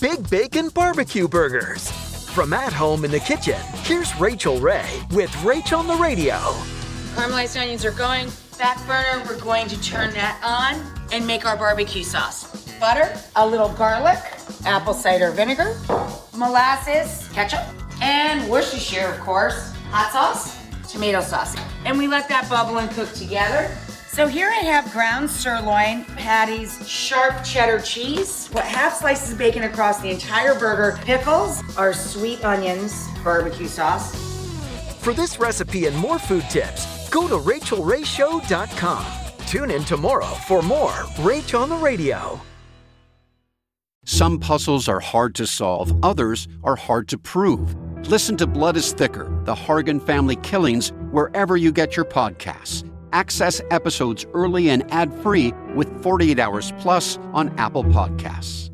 Big Bacon Barbecue Burgers. From at home in the kitchen, here's Rachael Ray with Rach on the Radio. Caramelized onions are going. Back burner, we're going to turn that on and make our barbecue sauce. Butter, a little garlic, apple cider vinegar, molasses, ketchup, and Worcestershire, of course, hot sauce, tomato sauce. And we let that bubble and cook together. So here I have ground sirloin, patties, sharp cheddar cheese, what half slices of bacon across the entire burger, pickles, our sweet onions, barbecue sauce. For this recipe and more food tips, go to rachaelrayshow.com. Tune in tomorrow for more Rach on the Radio. Some puzzles are hard to solve, others are hard to prove. Listen to Blood is Thicker The Hargan Family Killings wherever you get your podcasts. Access episodes early and ad free with 48 Hours Plus on Apple Podcasts.